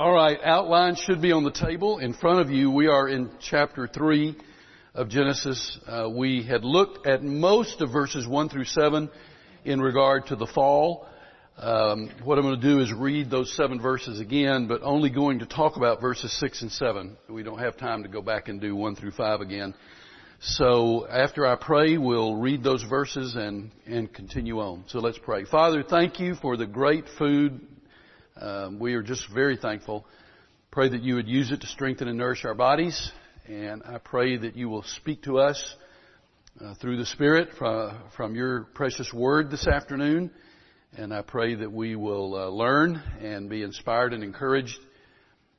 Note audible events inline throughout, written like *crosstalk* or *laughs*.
All right, outline should be on the table in front of you. We are in chapter 3 of Genesis. Uh, we had looked at most of verses 1 through 7 in regard to the fall. Um, what I'm going to do is read those seven verses again, but only going to talk about verses 6 and 7. We don't have time to go back and do 1 through 5 again. So after I pray, we'll read those verses and, and continue on. So let's pray. Father, thank you for the great food um, we are just very thankful. Pray that you would use it to strengthen and nourish our bodies. And I pray that you will speak to us uh, through the Spirit from, from, your precious word this afternoon. And I pray that we will uh, learn and be inspired and encouraged.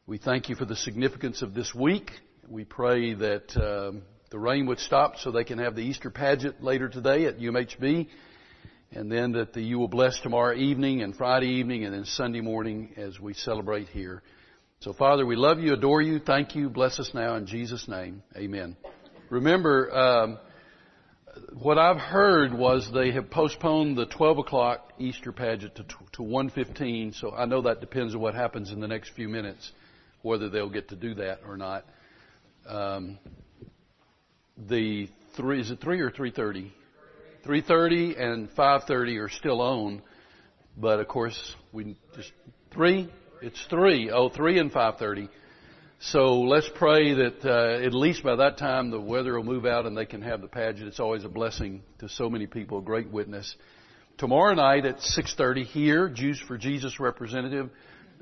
We thank you for the significance of this week. We pray that um, the rain would stop so they can have the Easter pageant later today at UMHB and then that the, you will bless tomorrow evening and Friday evening and then Sunday morning as we celebrate here. So Father, we love you, adore you, thank you, bless us now in Jesus' name. Amen. Remember, um, what I've heard was they have postponed the 12 o'clock Easter pageant to, to 1.15, so I know that depends on what happens in the next few minutes, whether they'll get to do that or not. Um, the three, is it 3 or 3.30? 3.30 and 5.30 are still on, but of course we just, 3? It's 3. Oh, 3 and 5.30. So let's pray that uh, at least by that time the weather will move out and they can have the pageant. It's always a blessing to so many people, a great witness. Tomorrow night at 6.30 here, Jews for Jesus representative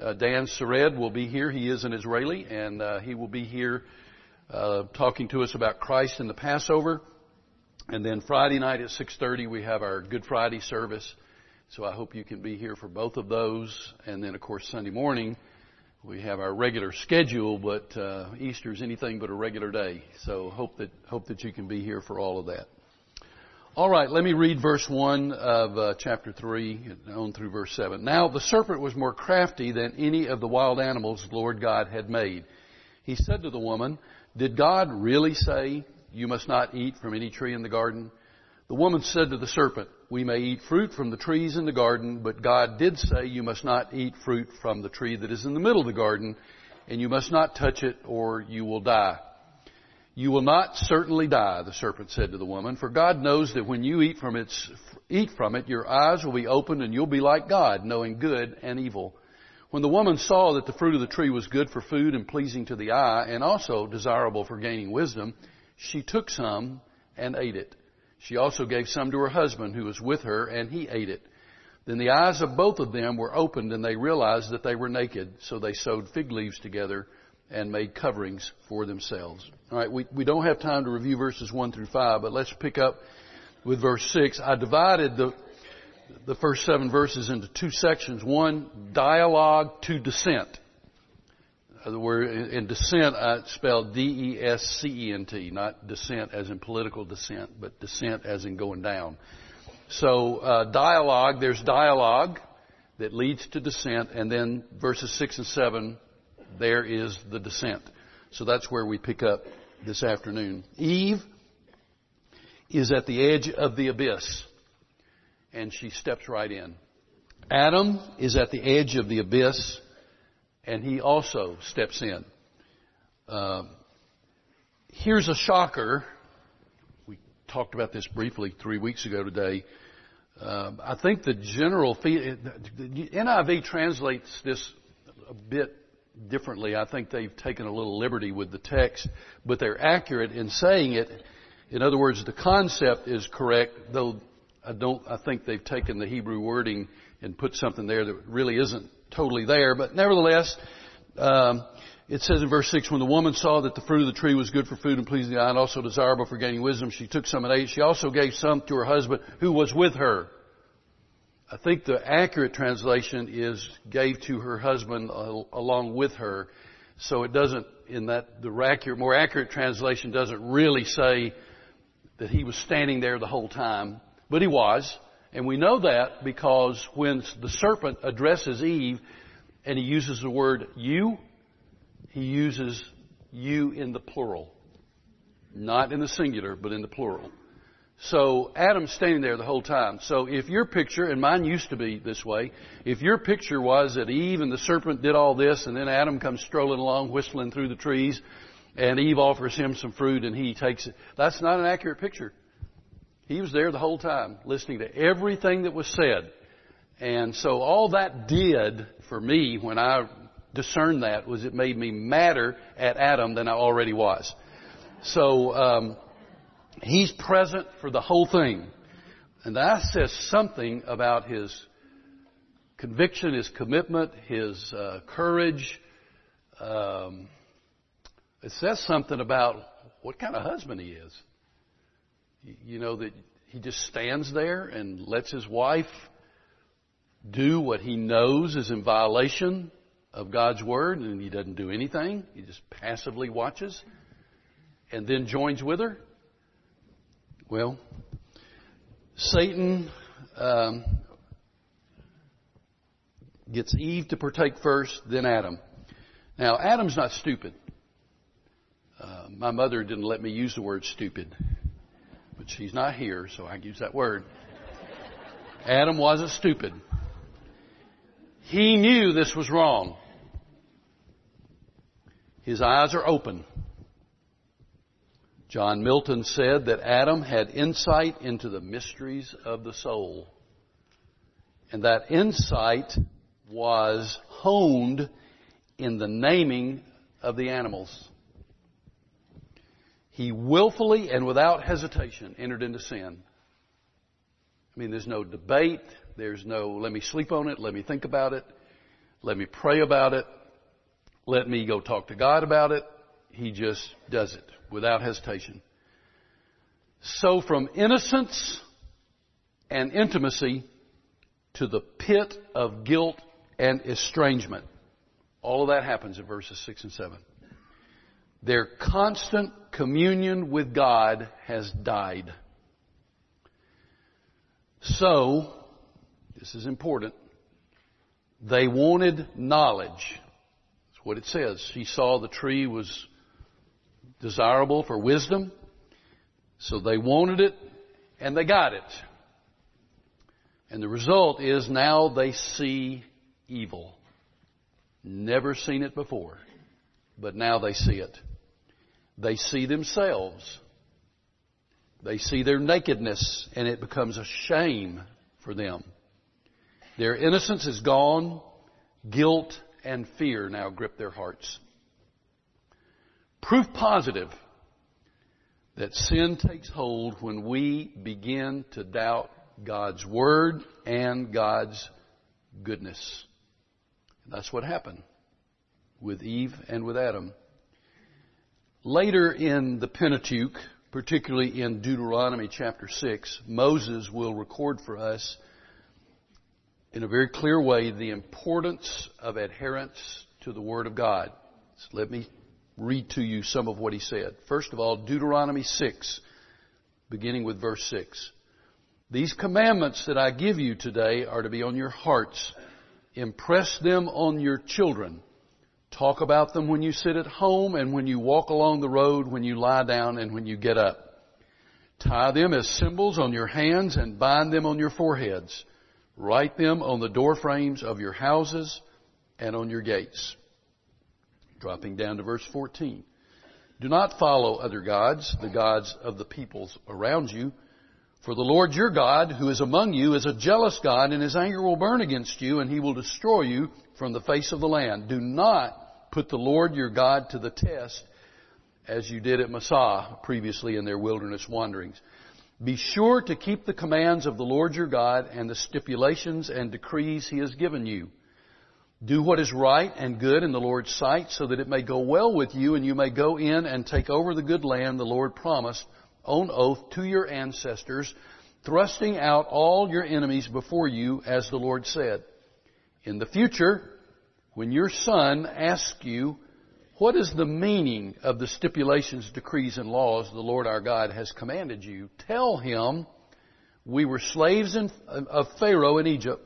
uh, Dan Sered will be here. He is an Israeli and uh, he will be here uh, talking to us about Christ and the Passover. And then Friday night at 6:30 we have our Good Friday service. So I hope you can be here for both of those. And then of course Sunday morning we have our regular schedule, but uh, is anything but a regular day. So hope that hope that you can be here for all of that. All right, let me read verse one of uh, chapter three on through verse seven. Now the serpent was more crafty than any of the wild animals the Lord God had made. He said to the woman, "Did God really say?" You must not eat from any tree in the garden. The woman said to the serpent, We may eat fruit from the trees in the garden, but God did say you must not eat fruit from the tree that is in the middle of the garden, and you must not touch it or you will die. You will not certainly die, the serpent said to the woman, for God knows that when you eat from its, eat from it, your eyes will be opened and you'll be like God, knowing good and evil. When the woman saw that the fruit of the tree was good for food and pleasing to the eye, and also desirable for gaining wisdom, she took some and ate it. She also gave some to her husband who was with her and he ate it. Then the eyes of both of them were opened and they realized that they were naked. So they sewed fig leaves together and made coverings for themselves. Alright, we, we don't have time to review verses 1 through 5, but let's pick up with verse 6. I divided the, the first seven verses into two sections. One, dialogue to descent. Uh, the word in descent, I spelled D-E-S-C-E-N-T, not dissent as in political dissent, but descent as in going down. So uh, dialogue, there's dialogue that leads to descent, and then verses six and seven, there is the descent. So that's where we pick up this afternoon. Eve is at the edge of the abyss, and she steps right in. Adam is at the edge of the abyss, and he also steps in. Uh, here's a shocker. We talked about this briefly three weeks ago today. Uh, I think the general the NIV translates this a bit differently. I think they've taken a little liberty with the text, but they're accurate in saying it. In other words, the concept is correct, though I don't. I think they've taken the Hebrew wording and put something there that really isn't totally there, but nevertheless, um, it says in verse 6, when the woman saw that the fruit of the tree was good for food and pleasing the eye and also desirable for gaining wisdom, she took some and ate. She also gave some to her husband who was with her. I think the accurate translation is gave to her husband along with her. So it doesn't, in that, the more accurate translation doesn't really say that he was standing there the whole time, but he was. And we know that because when the serpent addresses Eve and he uses the word you, he uses you in the plural. Not in the singular, but in the plural. So Adam's standing there the whole time. So if your picture, and mine used to be this way, if your picture was that Eve and the serpent did all this and then Adam comes strolling along whistling through the trees and Eve offers him some fruit and he takes it, that's not an accurate picture. He was there the whole time listening to everything that was said. And so all that did for me when I discerned that was it made me madder at Adam than I already was. So, um, He's present for the whole thing. And that says something about his conviction, his commitment, his uh, courage. Um, it says something about what kind of husband he is. You know, that he just stands there and lets his wife do what he knows is in violation of God's word and he doesn't do anything. He just passively watches and then joins with her. Well, Satan um, gets Eve to partake first, then Adam. Now, Adam's not stupid. Uh, my mother didn't let me use the word stupid, she's not here, so I use that word. Adam wasn't stupid. He knew this was wrong. His eyes are open. John Milton said that Adam had insight into the mysteries of the soul. And that insight was honed in the naming of the animals. He willfully and without hesitation entered into sin. I mean, there's no debate. There's no, let me sleep on it. Let me think about it. Let me pray about it. Let me go talk to God about it. He just does it without hesitation. So from innocence and intimacy to the pit of guilt and estrangement. All of that happens in verses 6 and 7. Their constant communion with God has died. So, this is important, they wanted knowledge. That's what it says. He saw the tree was desirable for wisdom. So they wanted it and they got it. And the result is now they see evil. Never seen it before, but now they see it. They see themselves. They see their nakedness and it becomes a shame for them. Their innocence is gone. Guilt and fear now grip their hearts. Proof positive that sin takes hold when we begin to doubt God's Word and God's goodness. That's what happened with Eve and with Adam. Later in the Pentateuch, particularly in Deuteronomy chapter 6, Moses will record for us in a very clear way the importance of adherence to the Word of God. So let me read to you some of what he said. First of all, Deuteronomy 6, beginning with verse 6. These commandments that I give you today are to be on your hearts. Impress them on your children. Talk about them when you sit at home and when you walk along the road, when you lie down and when you get up. Tie them as symbols on your hands and bind them on your foreheads. Write them on the door frames of your houses and on your gates. Dropping down to verse 14. Do not follow other gods, the gods of the peoples around you. For the Lord your God, who is among you, is a jealous God, and his anger will burn against you, and he will destroy you from the face of the land. Do not put the Lord your God to the test, as you did at Massah previously in their wilderness wanderings. Be sure to keep the commands of the Lord your God and the stipulations and decrees he has given you. Do what is right and good in the Lord's sight so that it may go well with you and you may go in and take over the good land the Lord promised on oath to your ancestors, thrusting out all your enemies before you as the Lord said. In the future, when your son asks you, what is the meaning of the stipulations, decrees, and laws the Lord our God has commanded you? Tell him, we were slaves in, of Pharaoh in Egypt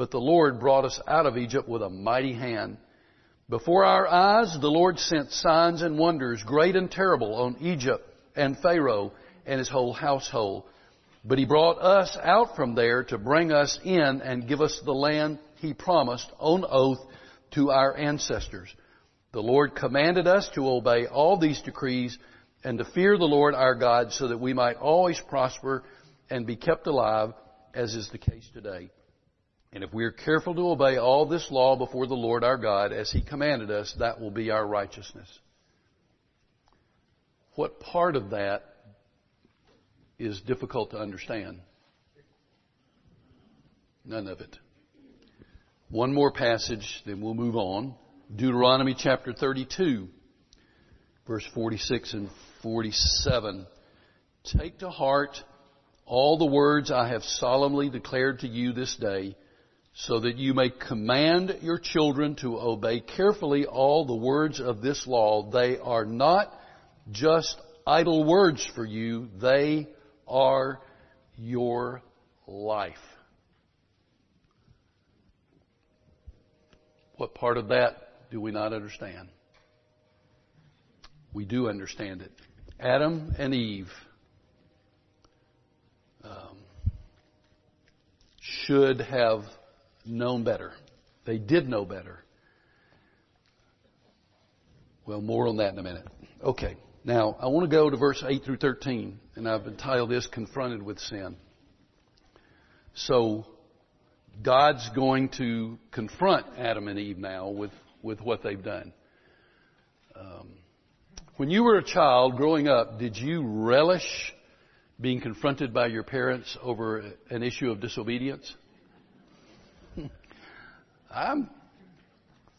but the Lord brought us out of Egypt with a mighty hand. Before our eyes, the Lord sent signs and wonders, great and terrible, on Egypt and Pharaoh and his whole household. But he brought us out from there to bring us in and give us the land he promised on oath to our ancestors. The Lord commanded us to obey all these decrees and to fear the Lord our God so that we might always prosper and be kept alive as is the case today. And if we are careful to obey all this law before the Lord our God as he commanded us, that will be our righteousness. What part of that is difficult to understand? None of it. One more passage, then we'll move on. Deuteronomy chapter 32, verse 46 and 47. Take to heart all the words I have solemnly declared to you this day, so that you may command your children to obey carefully all the words of this law. They are not just idle words for you, they are your life. What part of that do we not understand? We do understand it. Adam and Eve um, should have known better. They did know better. Well, more on that in a minute. Okay. Now, I want to go to verse 8 through 13, and I've entitled this Confronted with Sin. So, God's going to confront Adam and Eve now with with what they've done. Um, when you were a child growing up, did you relish being confronted by your parents over an issue of disobedience? *laughs* I'm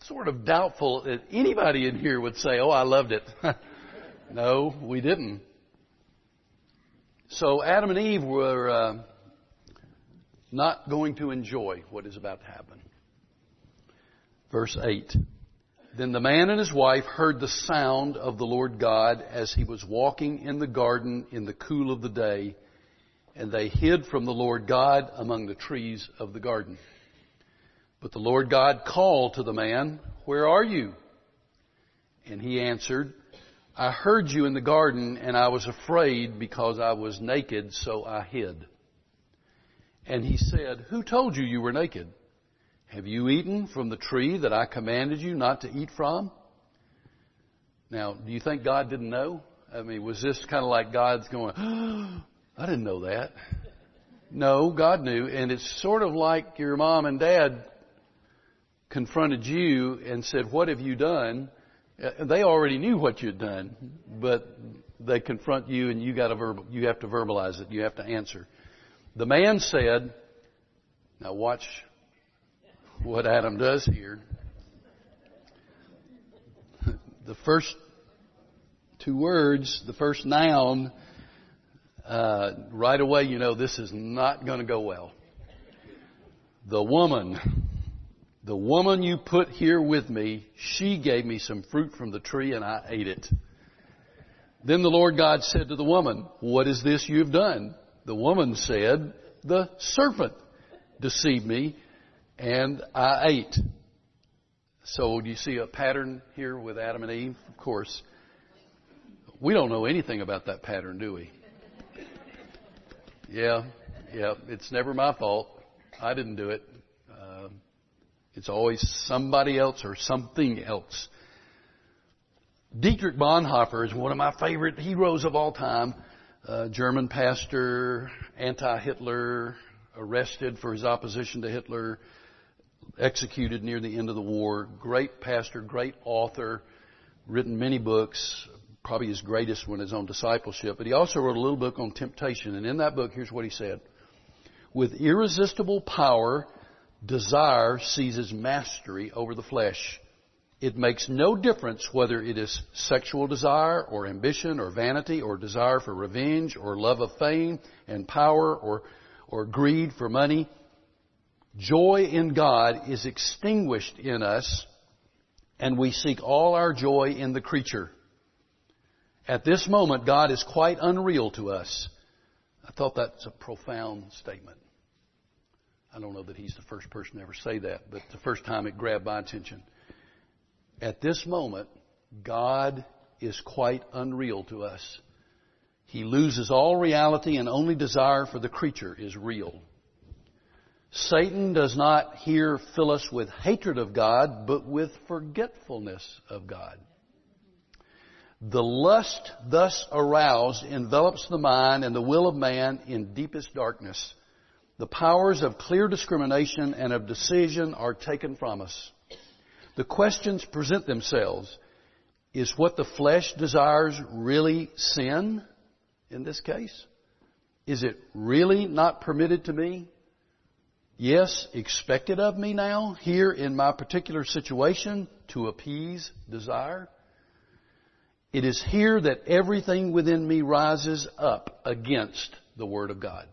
sort of doubtful that anybody in here would say, Oh, I loved it. *laughs* no, we didn't. So Adam and Eve were uh, not going to enjoy what is about to happen. Verse 8. Then the man and his wife heard the sound of the Lord God as he was walking in the garden in the cool of the day, and they hid from the Lord God among the trees of the garden. But the Lord God called to the man, Where are you? And he answered, I heard you in the garden, and I was afraid because I was naked, so I hid. And he said, Who told you you were naked? Have you eaten from the tree that I commanded you not to eat from? Now, do you think God didn't know? I mean, was this kind of like God's going, oh, I didn't know that. No, God knew. And it's sort of like your mom and dad confronted you and said, what have you done? Uh, they already knew what you'd done, but they confront you and you got to verbal, you have to verbalize it. You have to answer. The man said, now watch what Adam does here. *laughs* The first two words, the first noun, uh, right away you know this is not going to go well. The woman, the woman you put here with me, she gave me some fruit from the tree and I ate it. Then the Lord God said to the woman, What is this you have done? The woman said, The serpent deceived me and I ate. So do you see a pattern here with Adam and Eve? Of course. We don't know anything about that pattern, do we? Yeah, yeah. It's never my fault. I didn't do it. It's always somebody else or something else. Dietrich Bonhoeffer is one of my favorite heroes of all time. German pastor, anti-Hitler, arrested for his opposition to Hitler, executed near the end of the war. Great pastor, great author, written many books. Probably his greatest one is on discipleship. But he also wrote a little book on temptation. And in that book, here's what he said. With irresistible power, desire seizes mastery over the flesh. It makes no difference whether it is sexual desire or ambition or vanity or desire for revenge or love of fame and power or, or greed for money. Joy in God is extinguished in us, and we seek all our joy in the creature. At this moment, God is quite unreal to us. I thought that's a profound statement. I don't know that he's the first person to ever say that, but the first time it grabbed my attention. At this moment, God is quite unreal to us. he loses all reality and only desire for the creature is real. Satan does not here fill us with hatred of God, but with forgetfulness of God. The lust thus aroused envelops the mind and the will of man in deepest darkness. The powers of clear discrimination and of decision are taken from us. The questions present themselves. Is what the flesh desires really sin in this case? Is it really not permitted to me? Yes, expected of me now, here in my particular situation, to appease desire? It is here that everything within me rises up against the Word of God.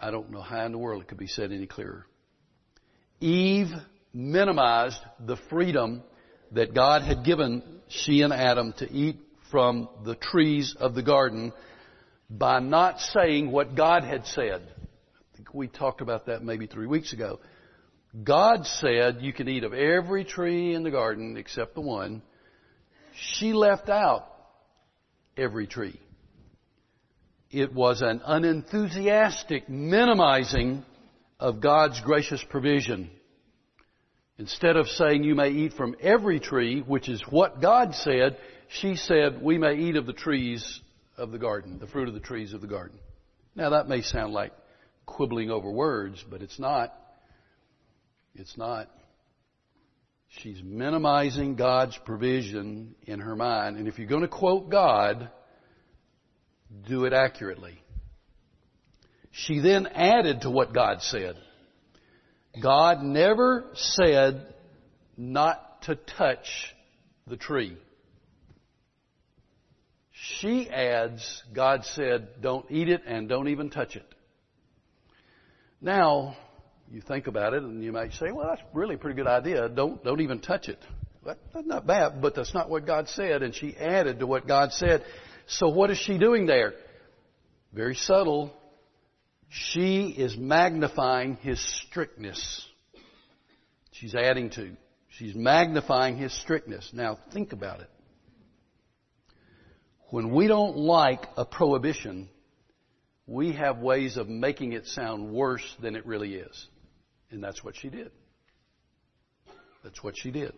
I don't know how in the world it could be said any clearer. Eve minimized the freedom that God had given she and Adam to eat from the trees of the garden by not saying what God had said. I think we talked about that maybe three weeks ago. God said you can eat of every tree in the garden except the one. She left out every tree. It was an unenthusiastic minimizing of God's gracious provision. Instead of saying you may eat from every tree, which is what God said, she said we may eat of the trees of the garden, the fruit of the trees of the garden. Now that may sound like quibbling over words, but it's not. It's not. She's minimizing God's provision in her mind. And if you're going to quote God, do it accurately. She then added to what God said. God never said not to touch the tree. She adds, God said, don't eat it and don't even touch it. Now, you think about it and you might say, well, that's really a pretty good idea. Don't, don't even touch it. That's not bad, but that's not what God said. And she added to what God said. So what is she doing there? Very subtle. She is magnifying his strictness. She's adding to. She's magnifying his strictness. Now think about it. When we don't like a prohibition, we have ways of making it sound worse than it really is. And that's what she did. That's what she did.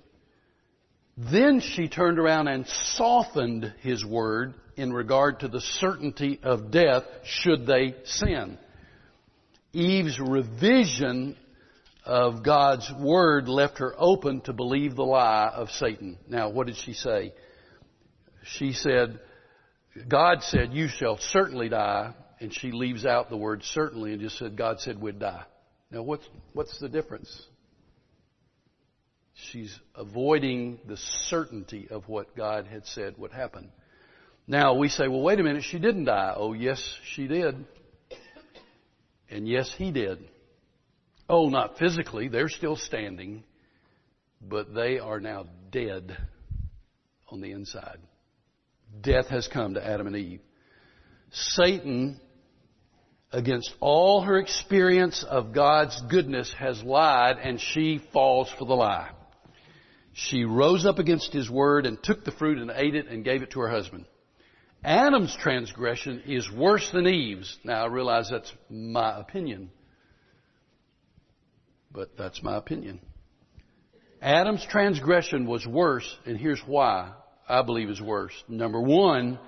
Then she turned around and softened his word in regard to the certainty of death should they sin. Eve's revision of God's word left her open to believe the lie of Satan. Now, what did she say? She said, God said, you shall certainly die, and she leaves out the word certainly and just said, God said we'd die. Now what's, what's the difference? She's avoiding the certainty of what God had said would happen. Now we say, well, wait a minute, she didn't die. Oh, yes, she did. And yes, he did. Oh, not physically, they're still standing, but they are now dead on the inside. Death has come to Adam and Eve. Satan against all her experience of God's goodness has lied and she falls for the lie. She rose up against his word and took the fruit and ate it and gave it to her husband. Adam's transgression is worse than Eve's. Now I realize that's my opinion. But that's my opinion. Adam's transgression was worse, and here's why I believe is worse. Number one,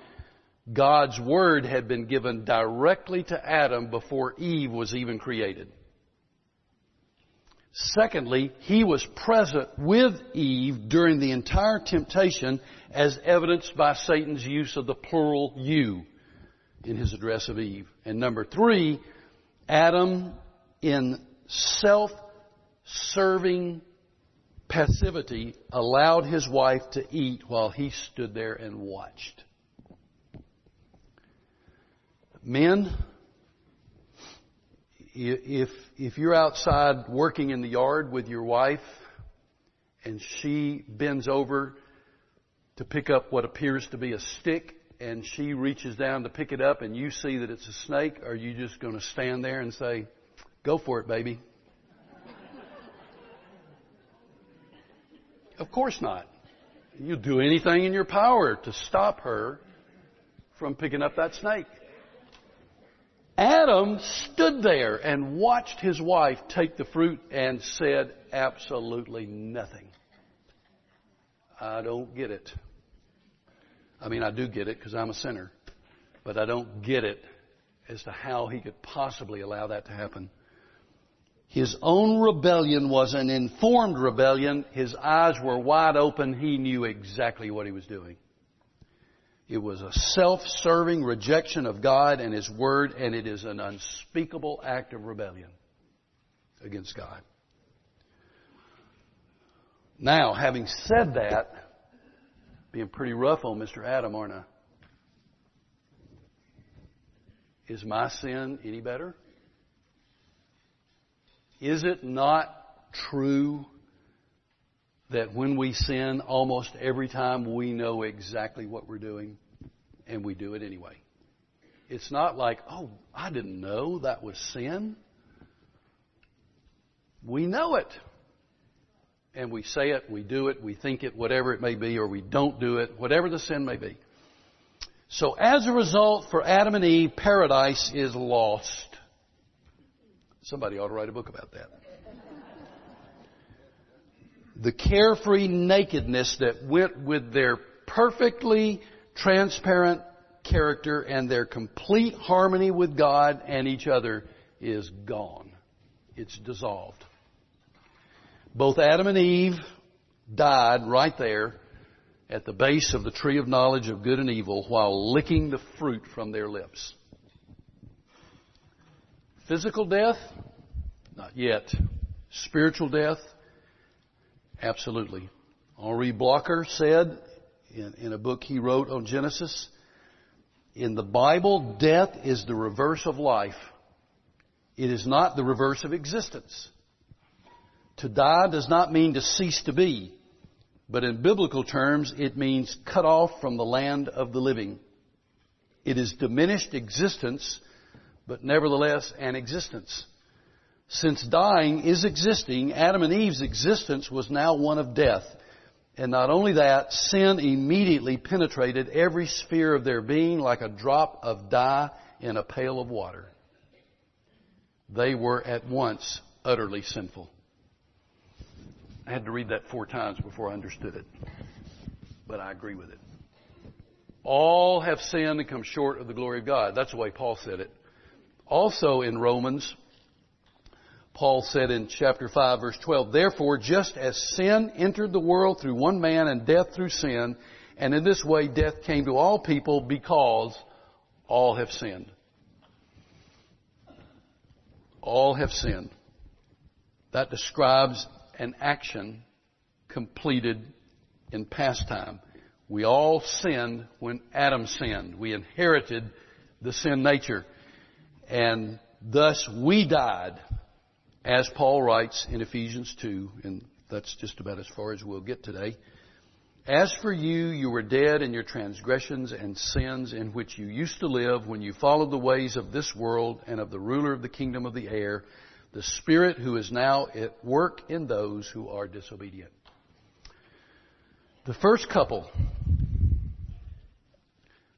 God's Word had been given directly to Adam before Eve was even created. Secondly, he was present with Eve during the entire temptation as evidenced by Satan's use of the plural you in his address of Eve. And number three, Adam in self-serving passivity allowed his wife to eat while he stood there and watched. Men, if, if you're outside working in the yard with your wife and she bends over to pick up what appears to be a stick and she reaches down to pick it up and you see that it's a snake, are you just going to stand there and say, go for it, baby? *laughs* of course not. You'll do anything in your power to stop her from picking up that snake. Adam stood there and watched his wife take the fruit and said absolutely nothing. I don't get it. I mean, I do get it because I'm a sinner, but I don't get it as to how he could possibly allow that to happen. His own rebellion was an informed rebellion. His eyes were wide open. He knew exactly what he was doing. It was a self-serving rejection of God and His Word, and it is an unspeakable act of rebellion against God. Now, having said that, being pretty rough on Mr. Adam, aren't I? Is my sin any better? Is it not true that when we sin, almost every time we know exactly what we're doing and we do it anyway? It's not like, oh, I didn't know that was sin. We know it. And we say it, we do it, we think it, whatever it may be, or we don't do it, whatever the sin may be. So as a result, for Adam and Eve, paradise is lost. Somebody ought to write a book about that. The carefree nakedness that went with their perfectly transparent character and their complete harmony with God and each other is gone. It's dissolved. Both Adam and Eve died right there at the base of the tree of knowledge of good and evil while licking the fruit from their lips. Physical death? Not yet. Spiritual death? Absolutely. Henri Blocher said in, in a book he wrote on Genesis, in the Bible, death is the reverse of life. It is not the reverse of existence. To die does not mean to cease to be, but in biblical terms, it means cut off from the land of the living. It is diminished existence, but nevertheless an existence. Since dying is existing, Adam and Eve's existence was now one of death. And not only that, sin immediately penetrated every sphere of their being like a drop of dye in a pail of water. They were at once utterly sinful. I had to read that four times before I understood it. But I agree with it. All have sinned and come short of the glory of God. That's the way Paul said it. Also in Romans, Paul said in chapter 5 verse 12, Therefore, just as sin entered the world through one man and death through sin, and in this way death came to all people because all have sinned. All have sinned. That describes an action completed in past time. We all sinned when Adam sinned. We inherited the sin nature. And thus we died, as Paul writes in Ephesians 2, and that's just about as far as we'll get today. As for you, you were dead in your transgressions and sins in which you used to live when you followed the ways of this world and of the ruler of the kingdom of the air, the Spirit who is now at work in those who are disobedient. The first couple,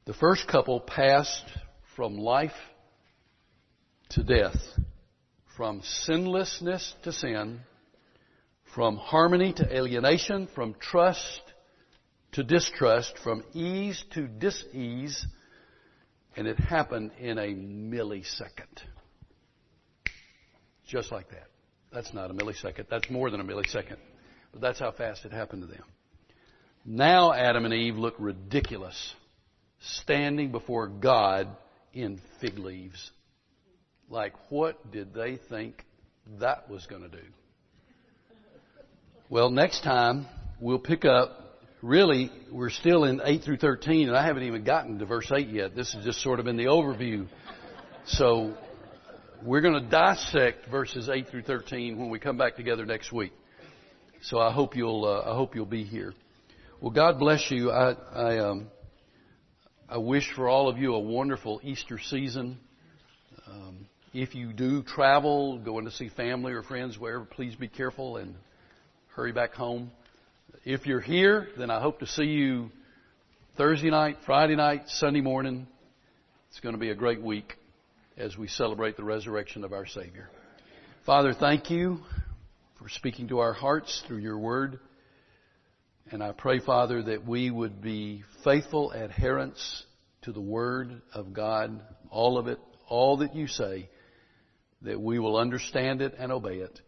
the first couple passed from life to death, from sinlessness to sin, from harmony to alienation, from trust to distrust, from ease to dis-ease, and it happened in a millisecond. Just like that. That's not a millisecond. That's more than a millisecond. But that's how fast it happened to them. Now Adam and Eve look ridiculous standing before God in fig leaves. Like, what did they think that was going to do? Well, next time we'll pick up, really, we're still in 8 through 13, and I haven't even gotten to verse 8 yet. This is just sort of in the overview. So we're going to dissect verses 8 through 13 when we come back together next week. So I hope you'll, uh, I hope you'll be here. Well, God bless you. I, I, um, I wish for all of you a wonderful Easter season. Um, if you do travel, going to see family or friends, wherever, please be careful and hurry back home. If you're here, then I hope to see you Thursday night, Friday night, Sunday morning. It's going to be a great week as we celebrate the resurrection of our Savior. Father, thank you for speaking to our hearts through your word. And I pray, Father, that we would be faithful adherents to the word of God, all of it, all that you say, that we will understand it and obey it.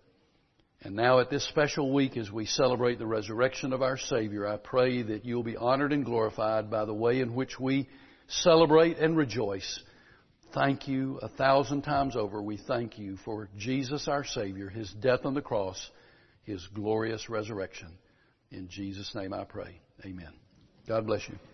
And now at this special week as we celebrate the resurrection of our Savior, I pray that you'll be honored and glorified by the way in which we celebrate and rejoice thank you a thousand times over. We thank you for Jesus our Savior, His death on the cross, His glorious resurrection. In Jesus' name I pray. Amen. God bless you.